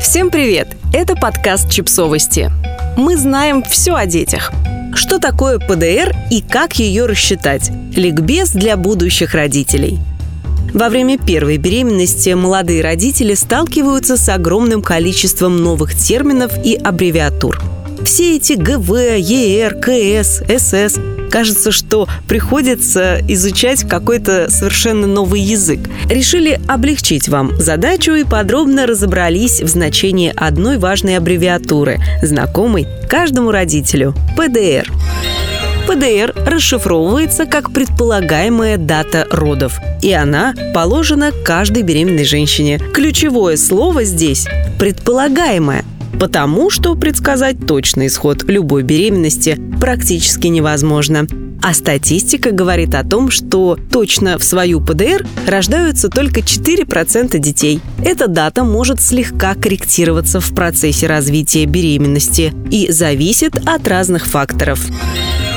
Всем привет! Это подкаст «Чипсовости». Мы знаем все о детях. Что такое ПДР и как ее рассчитать? Ликбез для будущих родителей. Во время первой беременности молодые родители сталкиваются с огромным количеством новых терминов и аббревиатур. Все эти ГВ, ЕР, КС, СС Кажется, что приходится изучать какой-то совершенно новый язык. Решили облегчить вам задачу и подробно разобрались в значении одной важной аббревиатуры, знакомой каждому родителю – ПДР. ПДР расшифровывается как предполагаемая дата родов, и она положена каждой беременной женщине. Ключевое слово здесь – предполагаемое – потому что предсказать точный исход любой беременности практически невозможно. А статистика говорит о том, что точно в свою ПДР рождаются только 4% детей. Эта дата может слегка корректироваться в процессе развития беременности и зависит от разных факторов.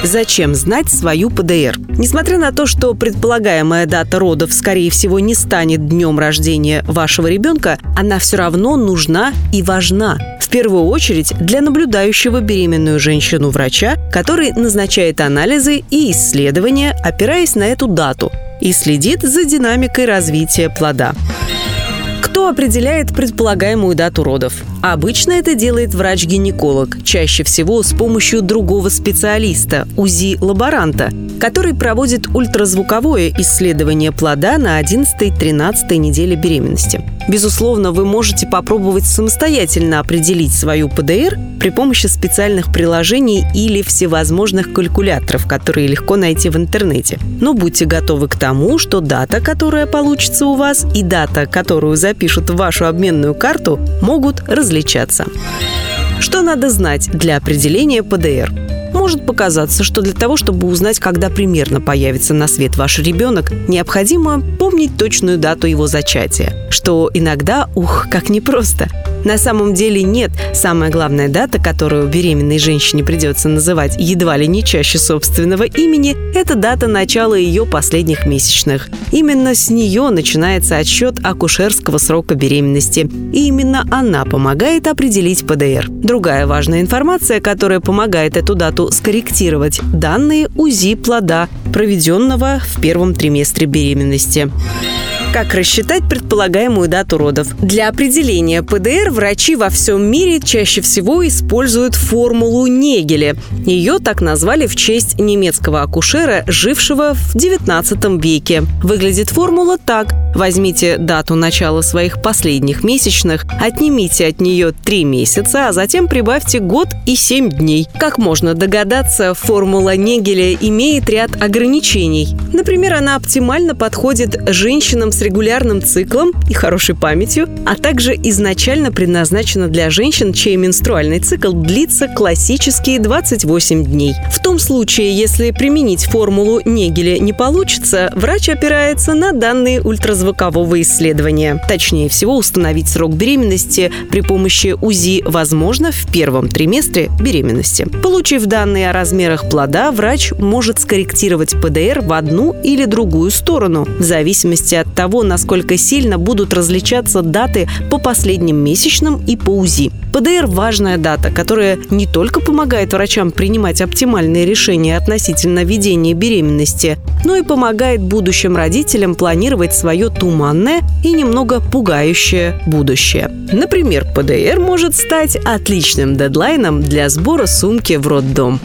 Зачем знать свою ПДР? Несмотря на то, что предполагаемая дата родов, скорее всего, не станет днем рождения вашего ребенка, она все равно нужна и важна первую очередь для наблюдающего беременную женщину врача, который назначает анализы и исследования, опираясь на эту дату, и следит за динамикой развития плода. Кто определяет предполагаемую дату родов? Обычно это делает врач-гинеколог, чаще всего с помощью другого специалиста, УЗИ-лаборанта, который проводит ультразвуковое исследование плода на 11-13 неделе беременности. Безусловно, вы можете попробовать самостоятельно определить свою ПДР при помощи специальных приложений или всевозможных калькуляторов, которые легко найти в интернете. Но будьте готовы к тому, что дата, которая получится у вас, и дата, которую запишут в вашу обменную карту, могут различаться. Что надо знать для определения ПДР? Может показаться, что для того, чтобы узнать, когда примерно появится на свет ваш ребенок, необходимо помнить точную дату его зачатия, что иногда, ух, как непросто – на самом деле нет. Самая главная дата, которую беременной женщине придется называть едва ли не чаще собственного имени, это дата начала ее последних месячных. Именно с нее начинается отсчет акушерского срока беременности. И именно она помогает определить ПДР. Другая важная информация, которая помогает эту дату скорректировать – данные УЗИ плода, проведенного в первом триместре беременности. Как рассчитать предполагаемую дату родов? Для определения ПДР врачи во всем мире чаще всего используют формулу Негеля. Ее так назвали в честь немецкого акушера, жившего в XIX веке. Выглядит формула так. Возьмите дату начала своих последних месячных, отнимите от нее 3 месяца, а затем прибавьте год и 7 дней. Как можно догадаться, формула Негеля имеет ряд ограничений. Например, она оптимально подходит женщинам с регулярным циклом и хорошей памятью, а также изначально предназначена для женщин, чей менструальный цикл длится классические 28 дней. В том случае, если применить формулу Негеля не получится, врач опирается на данные ультразвукового исследования. Точнее всего, установить срок беременности при помощи УЗИ возможно в первом триместре беременности. Получив данные о размерах плода, врач может скорректировать ПДР в одну или другую сторону, в зависимости от того, насколько сильно будут различаться даты по последним месячным и по УЗИ. ПДР – важная дата, которая не только помогает врачам принимать оптимальные решения относительно ведения беременности, но и помогает будущим родителям планировать свое туманное и немного пугающее будущее. Например, ПДР может стать отличным дедлайном для сбора сумки в роддом.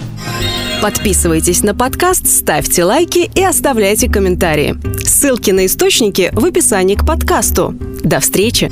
Подписывайтесь на подкаст, ставьте лайки и оставляйте комментарии. Ссылки на источники в описании к подкасту. До встречи!